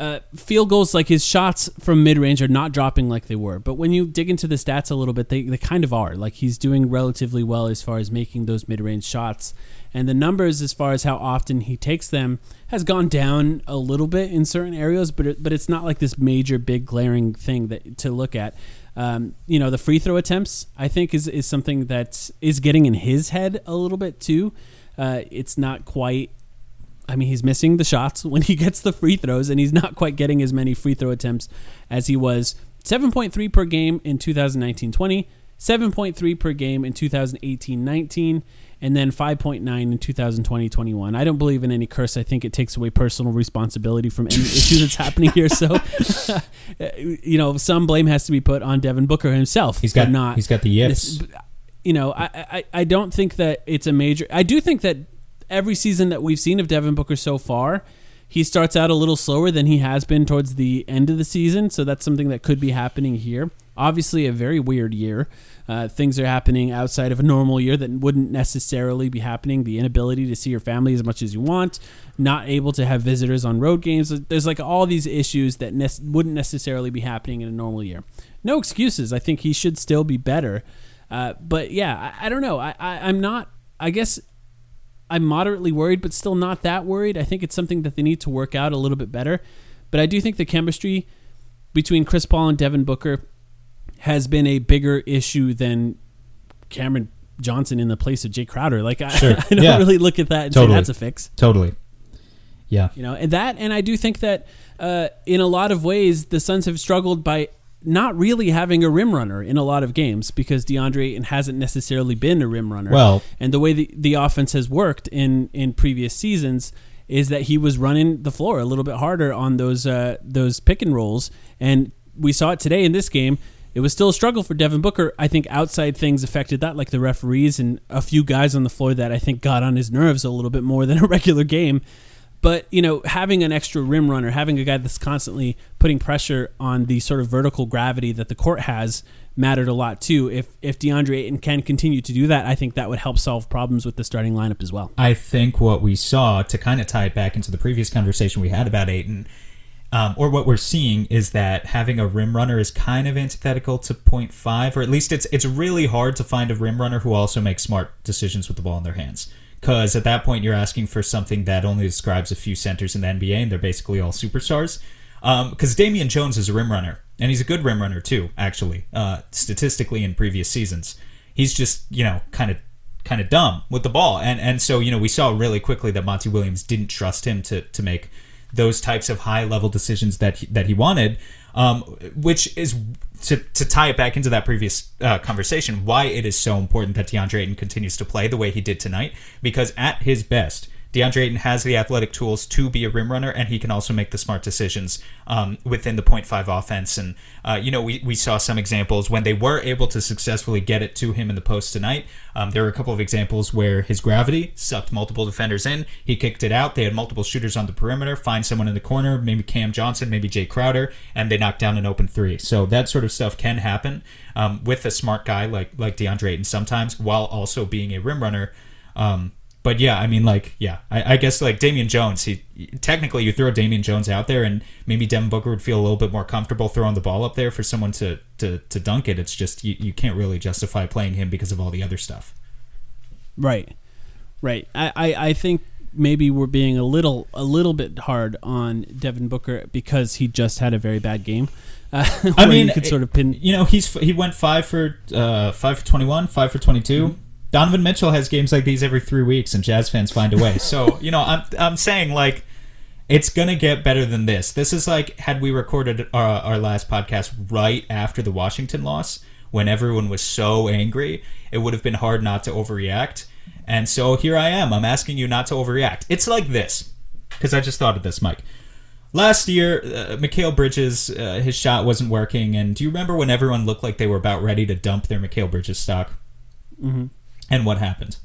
uh, field goals, like his shots from mid range, are not dropping like they were. But when you dig into the stats a little bit, they, they kind of are. Like he's doing relatively well as far as making those mid range shots. And the numbers, as far as how often he takes them, has gone down a little bit in certain areas, but it, but it's not like this major, big, glaring thing that to look at. Um, you know, the free throw attempts, I think, is is something that is getting in his head a little bit too. Uh, it's not quite I mean, he's missing the shots when he gets the free throws, and he's not quite getting as many free throw attempts as he was. 7.3 per game in 2019 20, 7.3 per game in 2018 19, and then 5.9 in 2020 21. I don't believe in any curse. I think it takes away personal responsibility from any issue that's happening here. So, uh, you know, some blame has to be put on Devin Booker himself. He's got not. he's got the yips. this- you know, I, I, I don't think that it's a major. I do think that every season that we've seen of Devin Booker so far, he starts out a little slower than he has been towards the end of the season. So that's something that could be happening here. Obviously, a very weird year. Uh, things are happening outside of a normal year that wouldn't necessarily be happening. The inability to see your family as much as you want, not able to have visitors on road games. There's like all these issues that ne- wouldn't necessarily be happening in a normal year. No excuses. I think he should still be better. Uh, but yeah, I, I don't know. I, I, I'm not. I guess I'm moderately worried, but still not that worried. I think it's something that they need to work out a little bit better. But I do think the chemistry between Chris Paul and Devin Booker has been a bigger issue than Cameron Johnson in the place of Jae Crowder. Like I, Sure. I don't Yeah. really look at that and Totally. say that's a fix. Totally. Yeah. You know, and that, and I do think that uh, in a lot of ways, the Suns have struggled by not really having a rim runner in a lot of games because DeAndre Ayton hasn't necessarily been a rim runner. Well- and the way the, the offense has worked in in previous seasons is that he was running the floor a little bit harder on those uh, those pick and rolls, and we saw it today in this game. It was still a struggle for Devin Booker. I think outside things affected that, like the referees and a few guys on the floor that I think got on his nerves a little bit more than a regular game. But you know, having an extra rim runner, having a guy that's constantly putting pressure on the sort of vertical gravity that the court has, mattered a lot too. If if DeAndre Ayton can continue to do that, I think that would help solve problems with the starting lineup as well. I think what we saw to kind of tie it back into the previous conversation we had about Ayton, um, or what we're seeing is that having a rim runner is kind of antithetical to point five, or at least it's it's really hard to find a rim runner who also makes smart decisions with the ball in their hands. Because at that point, you're asking for something that only describes a few centers in the NBA, and they're basically all superstars. Because Damian Jones is a rim runner, and he's a good rim runner too, actually, uh, statistically in previous seasons. He's just you know kind of kind of dumb with the ball. And and so you know we saw really quickly that Monty Williams didn't trust him to to make those types of high level decisions that he, that he wanted. Um, which is to, to tie it back into that previous uh, conversation, why it is so important that DeAndre Ayton continues to play the way he did tonight. Because at his best, DeAndre Ayton has the athletic tools to be a rim runner, and he can also make the smart decisions um, within the point five offense. And uh, you know, we, we saw some examples when they were able to successfully get it to him in the post tonight. Um, there were a couple of examples where his gravity sucked multiple defenders in. He kicked it out. They had multiple shooters on the perimeter. Find someone in the corner, maybe Cam Johnson, maybe Jae Crowder, and they knocked down an open three. So that sort of stuff can happen um, with a smart guy like like DeAndre Ayton sometimes, while also being a rim runner. Um, but yeah, I mean, like, yeah, I, I guess like Damian Jones. He technically you throw Damian Jones out there, and maybe Devin Booker would feel a little bit more comfortable throwing the ball up there for someone to to, to dunk it. It's just you, you can't really justify playing him because of all the other stuff. Right, right. I, I, I think maybe we're being a little a little bit hard on Devin Booker because he just had a very bad game. Uh, I mean, you could sort of pin. You know, he's he went five for uh, five for twenty one, five for twenty two. Mm-hmm. Donovan Mitchell has games like these every three weeks, and Jazz fans find a way. So you know, I'm I'm saying like It's gonna get better than this. This is like had we recorded our, our last podcast right after the Washington loss, when everyone was so angry, it would have been hard not to overreact. And so here I am. I'm asking you not to overreact. It's like this, because I just thought of this, Mike. Last year, uh, Mikal Bridges, uh, his shot wasn't working, and do you remember when everyone looked like they were about ready to dump their Mikal Bridges stock? Mm-hmm. And what happened?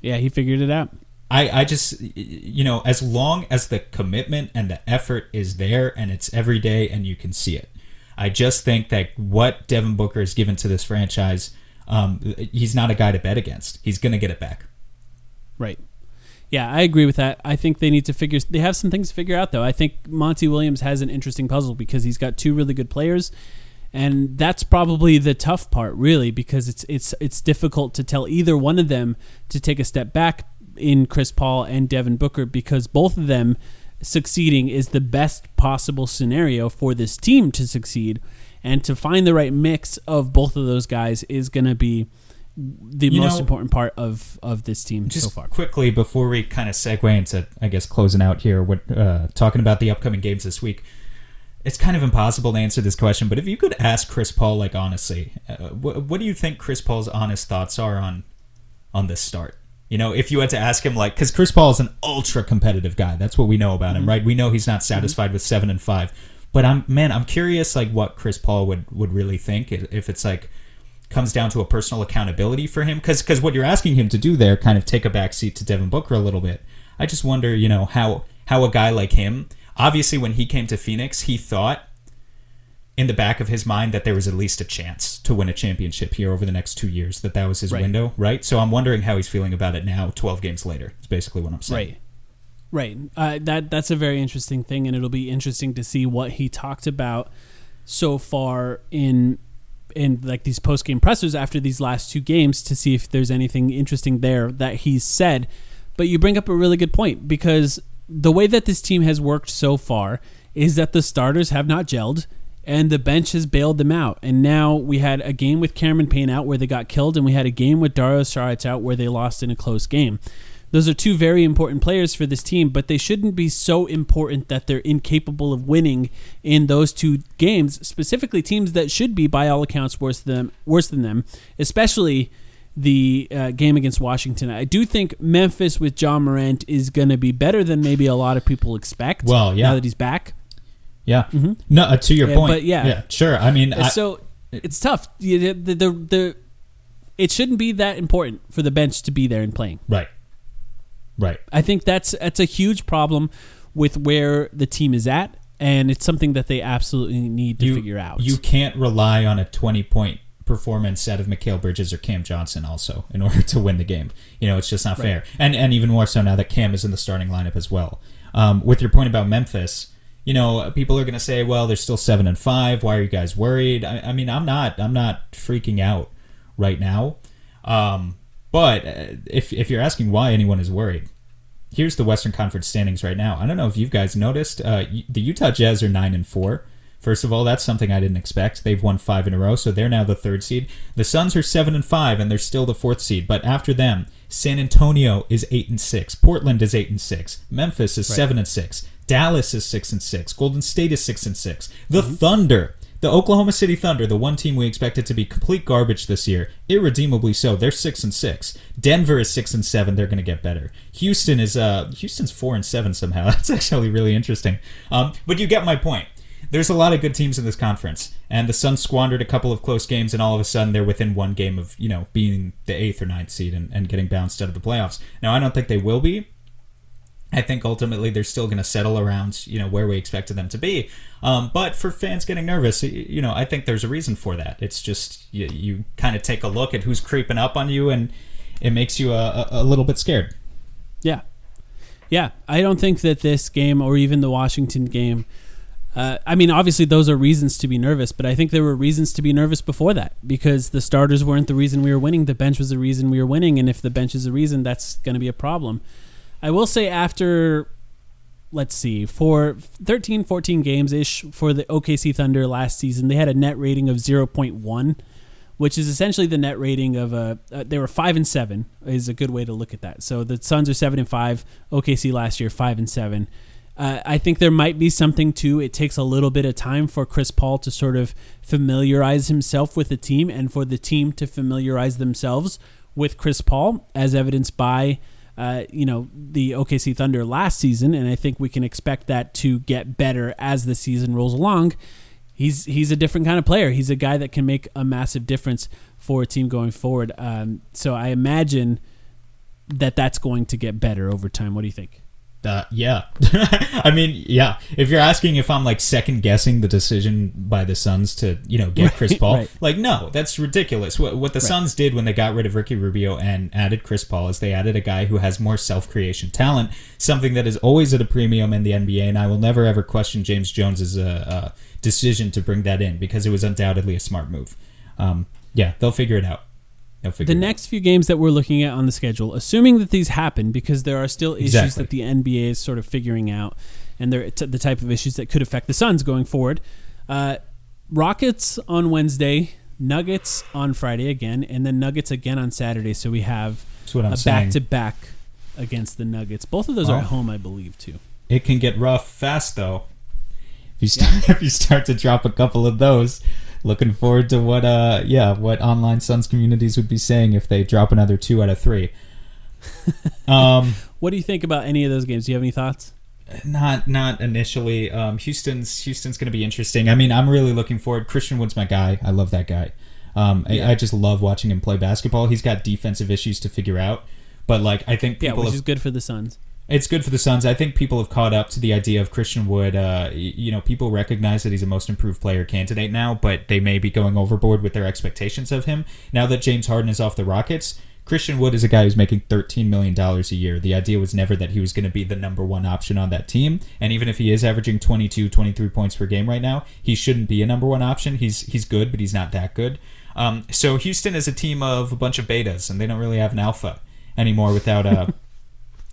Yeah, he figured it out. I, I just you know as long as the commitment and the effort is there and it's every day and you can see it i just think that what devin booker has given to this franchise um, he's not a guy to bet against he's gonna get it back Right. Yeah, I agree with that. I think they need to figure. They have some things to figure out, though. I think Monty Williams has an interesting puzzle because he's got two really good players, and that's probably the tough part, really, because it's it's it's difficult to tell either one of them to take a step back in Chris Paul and Devin Booker because both of them succeeding is the best possible scenario for this team to succeed, and to find the right mix of both of those guys is going to be the You most know- important part of of this team just so far. quickly before we kind of segue into i guess closing out here what uh, talking about the upcoming games this week it's kind of impossible to answer this question but if you could ask chris paul like honestly uh, what, what do you think chris paul's honest thoughts are on on this start? You know if you had to ask him like because chris paul is an ultra competitive guy that's what we know about him right? We know he's not satisfied with seven and five but i'm man i'm curious like what chris paul would would really think if it's like comes down to a personal accountability for him because because what you're asking him to do there kind of take a back seat to Devin Booker a little bit. I just wonder, you know, how how a guy like him, obviously when he came to Phoenix, he thought in the back of his mind that there was at least a chance to win a championship here over the next 2 years, that that was his Right. window, right? So I'm wondering how he's feeling about it now 12 games later. Is basically what I'm saying. Right. Right. Uh, that that's a very interesting thing, and it'll be interesting to see what he talked about so far in in like these post game pressers after these last two games to see if there's anything interesting there that he's said. But you bring up a really good point because the way that this team has worked so far is that the starters have not gelled and the bench has bailed them out. And now we had a game with Cameron Payne out where they got killed, and we had a game with Dario Saric out where they lost in a close game. Those are two very important players for this team, but they shouldn't be so important that they're incapable of winning in those two games. Specifically, teams that should be, by all accounts, worse than worse than them, especially the uh, game against Washington. I do think Memphis with Ja Morant is going to be better than maybe a lot of people expect. Well, yeah. now that he's back. Yeah. No, uh, to your Yeah, point. but yeah. Yeah, sure. I mean, I, so it's tough. You- The, the, the, it shouldn't be that important for the bench to be there and playing. right. Right. I think that's that's a huge problem with where the team is at, and it's something that they absolutely need to figure out. You can't rely on a 20 point performance out of Mikal Bridges or Cam Johnson also in order to win the game. You know, it's just not fair. And and even more so now that Cam is in the starting lineup as well. Um, with your point about Memphis, you know, people are going to say, well, they're still 7 and 5. Why are you guys worried? I, I mean, I'm not I'm not freaking out right now. Um, but uh, if if you're asking why anyone is worried, here's the Western Conference standings right now. I don't know if you guys noticed. Uh, the Utah Jazz are nine and four. First of all, that's something I didn't expect. They've won five in a row, so they're now the third seed. The Suns are seven and five, and they're still the fourth seed. But after them, San Antonio is eight and six. Portland is eight and six. Memphis is seven and six. Dallas is six and six. Golden State is six and six. The Thunder. The Oklahoma City Thunder, the one team we expected to be complete garbage this year, irredeemably so. They're six and six. Denver is six and seven. They're going to get better. Houston is uh Houston's four and seven somehow. That's actually really interesting. Um, but you get my point. There's a lot of good teams in this conference, and the Suns squandered a couple of close games, and all of a sudden they're within one game of you know being the eighth or ninth seed and, and getting bounced out of the playoffs. Now I don't think they will be, I think ultimately they're still going to settle around you know where we expected them to be. Um, but for fans getting nervous, you know, I think there's a reason for that. It's just you, you kind of take a look at who's creeping up on you, and it makes you a, a, a little bit scared. Yeah. Yeah. I don't think that this game or even the Washington game, uh, I mean, obviously those are reasons to be nervous, but I think there were reasons to be nervous before that because the starters weren't the reason we were winning. The bench was the reason we were winning. And if the bench is the reason, that's going to be a problem. I will say after, let's see, for 13, 14 games ish for the OKC Thunder last season, they had a net rating of 0.1 which is essentially the net rating of a. Uh, they were five and seven is a good way to look at that. So the Suns are seven and five. OKC last year five and seven. I think there might be something too. It takes a little bit of time for Chris Paul to sort of familiarize himself with the team and for the team to familiarize themselves with Chris Paul, as evidenced by uh, you know the OKC Thunder last season. And I think we can expect that to get better as the season rolls along. He's he's a different kind of player. He's a guy that can make a massive difference for a team going forward. Um, so I imagine that that's going to get better over time. What do you think? Uh, yeah, I mean, yeah. If you're asking if I'm like second guessing the decision by the Suns to you know get Chris Paul, right. like no, that's ridiculous. What what the Right. Suns did when they got rid of Ricky Rubio and added Chris Paul is they added a guy who has more self creation talent, something that is always at a premium in the NBA. And I will never ever question James Jones's uh, uh, decision to bring that in because it was undoubtedly a smart move. Um, yeah, they'll figure it out. The next few games that we're looking at on the schedule, assuming that these happen, because there are still issues Exactly. that the NBA is sort of figuring out, and they're t- the type of issues that could affect the Suns going forward. Uh, Rockets on Wednesday, Nuggets on Friday again, and then Nuggets again on Saturday. So we have a back to back against the Nuggets. Both of those are at home, I believe, too. It can get rough fast though. If you start if you start to drop a couple of those, looking forward to what uh yeah what online Suns communities would be saying if they drop another two out of three. um, What do you think about any of those games? Do you have any thoughts? not not initially. Um, Houston's Houston's going to be interesting. I mean, I'm really looking forward. Christian Wood's my guy. I love that guy. Um, Yeah. I, I just love watching him play basketball. He's got defensive issues to figure out, but like I think people Yeah, which have is good for the Suns. It's good for the Suns. I think people have caught up to the idea of Christian Wood. Uh, you know, people recognize that he's a most improved player candidate now, but they may be going overboard with their expectations of him. Now that James Harden is off the Rockets, Christian Wood is a guy who's making $13 million a year. The idea was never that he was going to be the number one option on that team. And even if he is averaging 22, 23 points per game right now, he shouldn't be a number one option. He's, he's good, but he's not that good. Um, so Houston is a team of a bunch of betas, and they don't really have an alpha anymore without uh,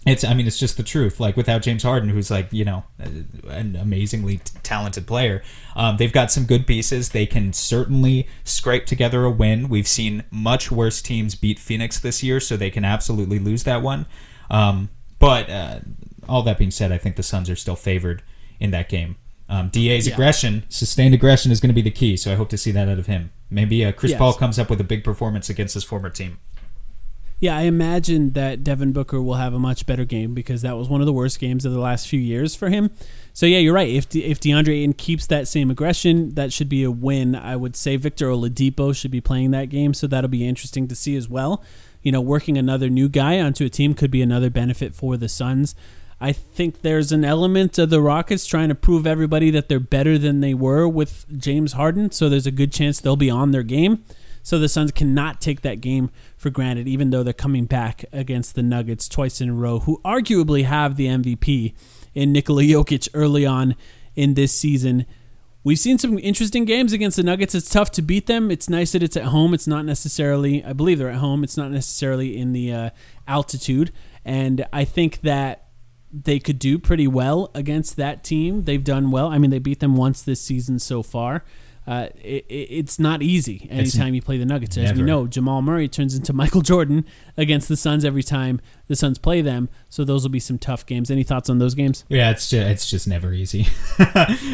it's i mean it's just the truth. Like without james harden who's like you know an amazingly t- talented player um, they've got some good pieces. They can certainly scrape together a win. We've seen much worse teams beat phoenix this year so they can absolutely lose that one. Um, but uh, all that being said i think the suns are still favored in that game. Um, da's Yeah. aggression sustained aggression is going to be the key so i hope to see that out of him. Maybe uh, chris Yes. paul comes up with a big performance against his former team Yeah, I imagine that Devin Booker will have a much better game because that was one of the worst games of the last few years for him. So yeah, you're right. If De- if DeAndre Ayton keeps that same aggression, that should be a win. I would say Victor Oladipo should be playing that game, so that'll be interesting to see as well. You know, working another new guy onto a team could be another benefit for the Suns. I think there's an element of the Rockets trying to prove everybody that they're better than they were with James Harden, so there's a good chance they'll be on their game. So the Suns cannot take that game for granted, even though they're coming back against the Nuggets twice in a row, who arguably have the MVP in Nikola Jokic early on in this season. We've seen some interesting games against the Nuggets. It's tough to beat them. It's nice that it's at home. It's not necessarily, I believe they're at home. It's not necessarily in the uh, altitude. And I think that they could do pretty well against that team. They've done well. I mean, they beat them once this season so far. Uh, it, it, it's not easy anytime you play the Nuggets. As we know, Jamal Murray turns into Michael Jordan against the Suns every time the Suns play them. So those will be some tough games. Any thoughts on those games? Yeah, it's just, it's just never easy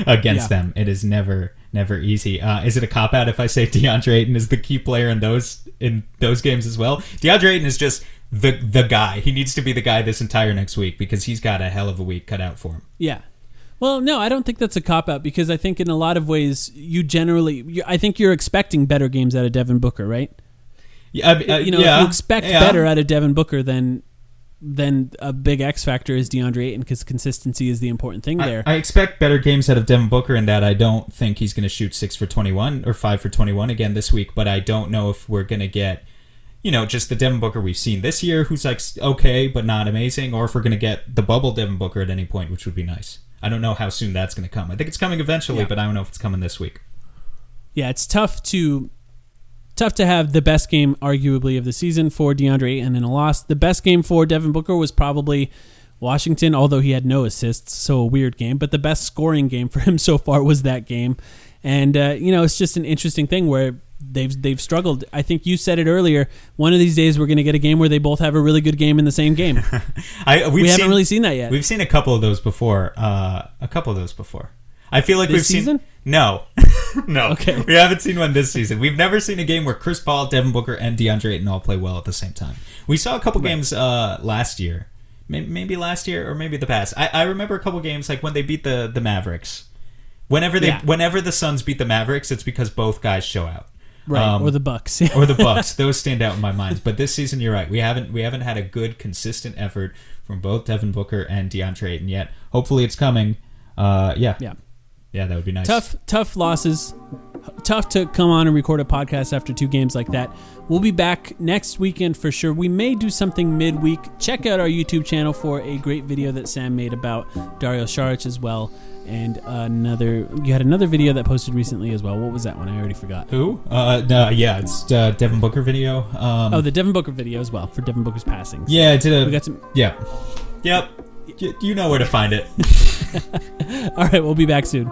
against Yeah. them. It is never never easy. Uh, is it a cop out if I say DeAndre Ayton is the key player in those in those games as well? DeAndre Ayton is just the the guy. He needs to be the guy this entire next week because he's got a hell of a week cut out for him. Yeah. Well, no, I don't think that's a cop out because I think in a lot of ways you generally, you, I think you're expecting better games out of Devin Booker, right? Yeah, uh, you know, yeah, if you expect yeah. better out of Devin Booker, than then a big X factor is DeAndre Ayton because consistency is the important thing I, there. I expect better games out of Devin Booker in that I don't think he's going to shoot six for twenty one or five for twenty one again this week. But I don't know if we're going to get, you know, just the Devin Booker we've seen this year, who's like okay but not amazing, or if we're going to get the bubble Devin Booker at any point, which would be nice. I don't know how soon that's going to come. I think it's coming eventually, Yeah. but I don't know if it's coming this week. yeah, it's tough to tough to have the best game arguably of the season for DeAndre Ayton in a loss. The best game for Devin Booker was probably Washington, although he had no assists, so a weird game. But the best scoring game for him so far was that game. And uh, you know, it's just an interesting thing where they've they've struggled. I think you said it earlier. One of these days, we're going to get a game where they both have a really good game in the same game. I, we've we haven't really seen that yet. We've seen a couple of those before. Uh, a couple of those before. I feel like This we've season? seen no, no. Okay. we haven't seen one this season. We've never seen a game where Chris Paul, Devin Booker, and DeAndre Ayton all play well at the same time. We saw a couple games uh, last year, maybe last year or maybe the past. I, I remember a couple games like when they beat the the Mavericks. Whenever they, Yeah. whenever the Suns beat the Mavericks, it's because both guys show out. Right, Um, or the Bucks. or the Bucks. Those stand out in my mind. But this season, you're right. We haven't we haven't had a good consistent effort from both Devin Booker and DeAndre Ayton yet. Hopefully, it's coming. Uh, yeah, yeah. yeah, that would be nice. tough tough losses tough to come on and record a podcast after two games like that we'll be back next weekend for sure we may do something midweek check out our youtube channel for a great video that sam made about dario Saric as well and another you had another video that posted recently as well what was that one i already forgot Who? Uh, no, yeah, it's uh, Devin Booker video. Um, oh the devin booker video as well for devin booker's passings yeah, I did a. we got some yeah, yep. You know where to find it. all right we'll be back soon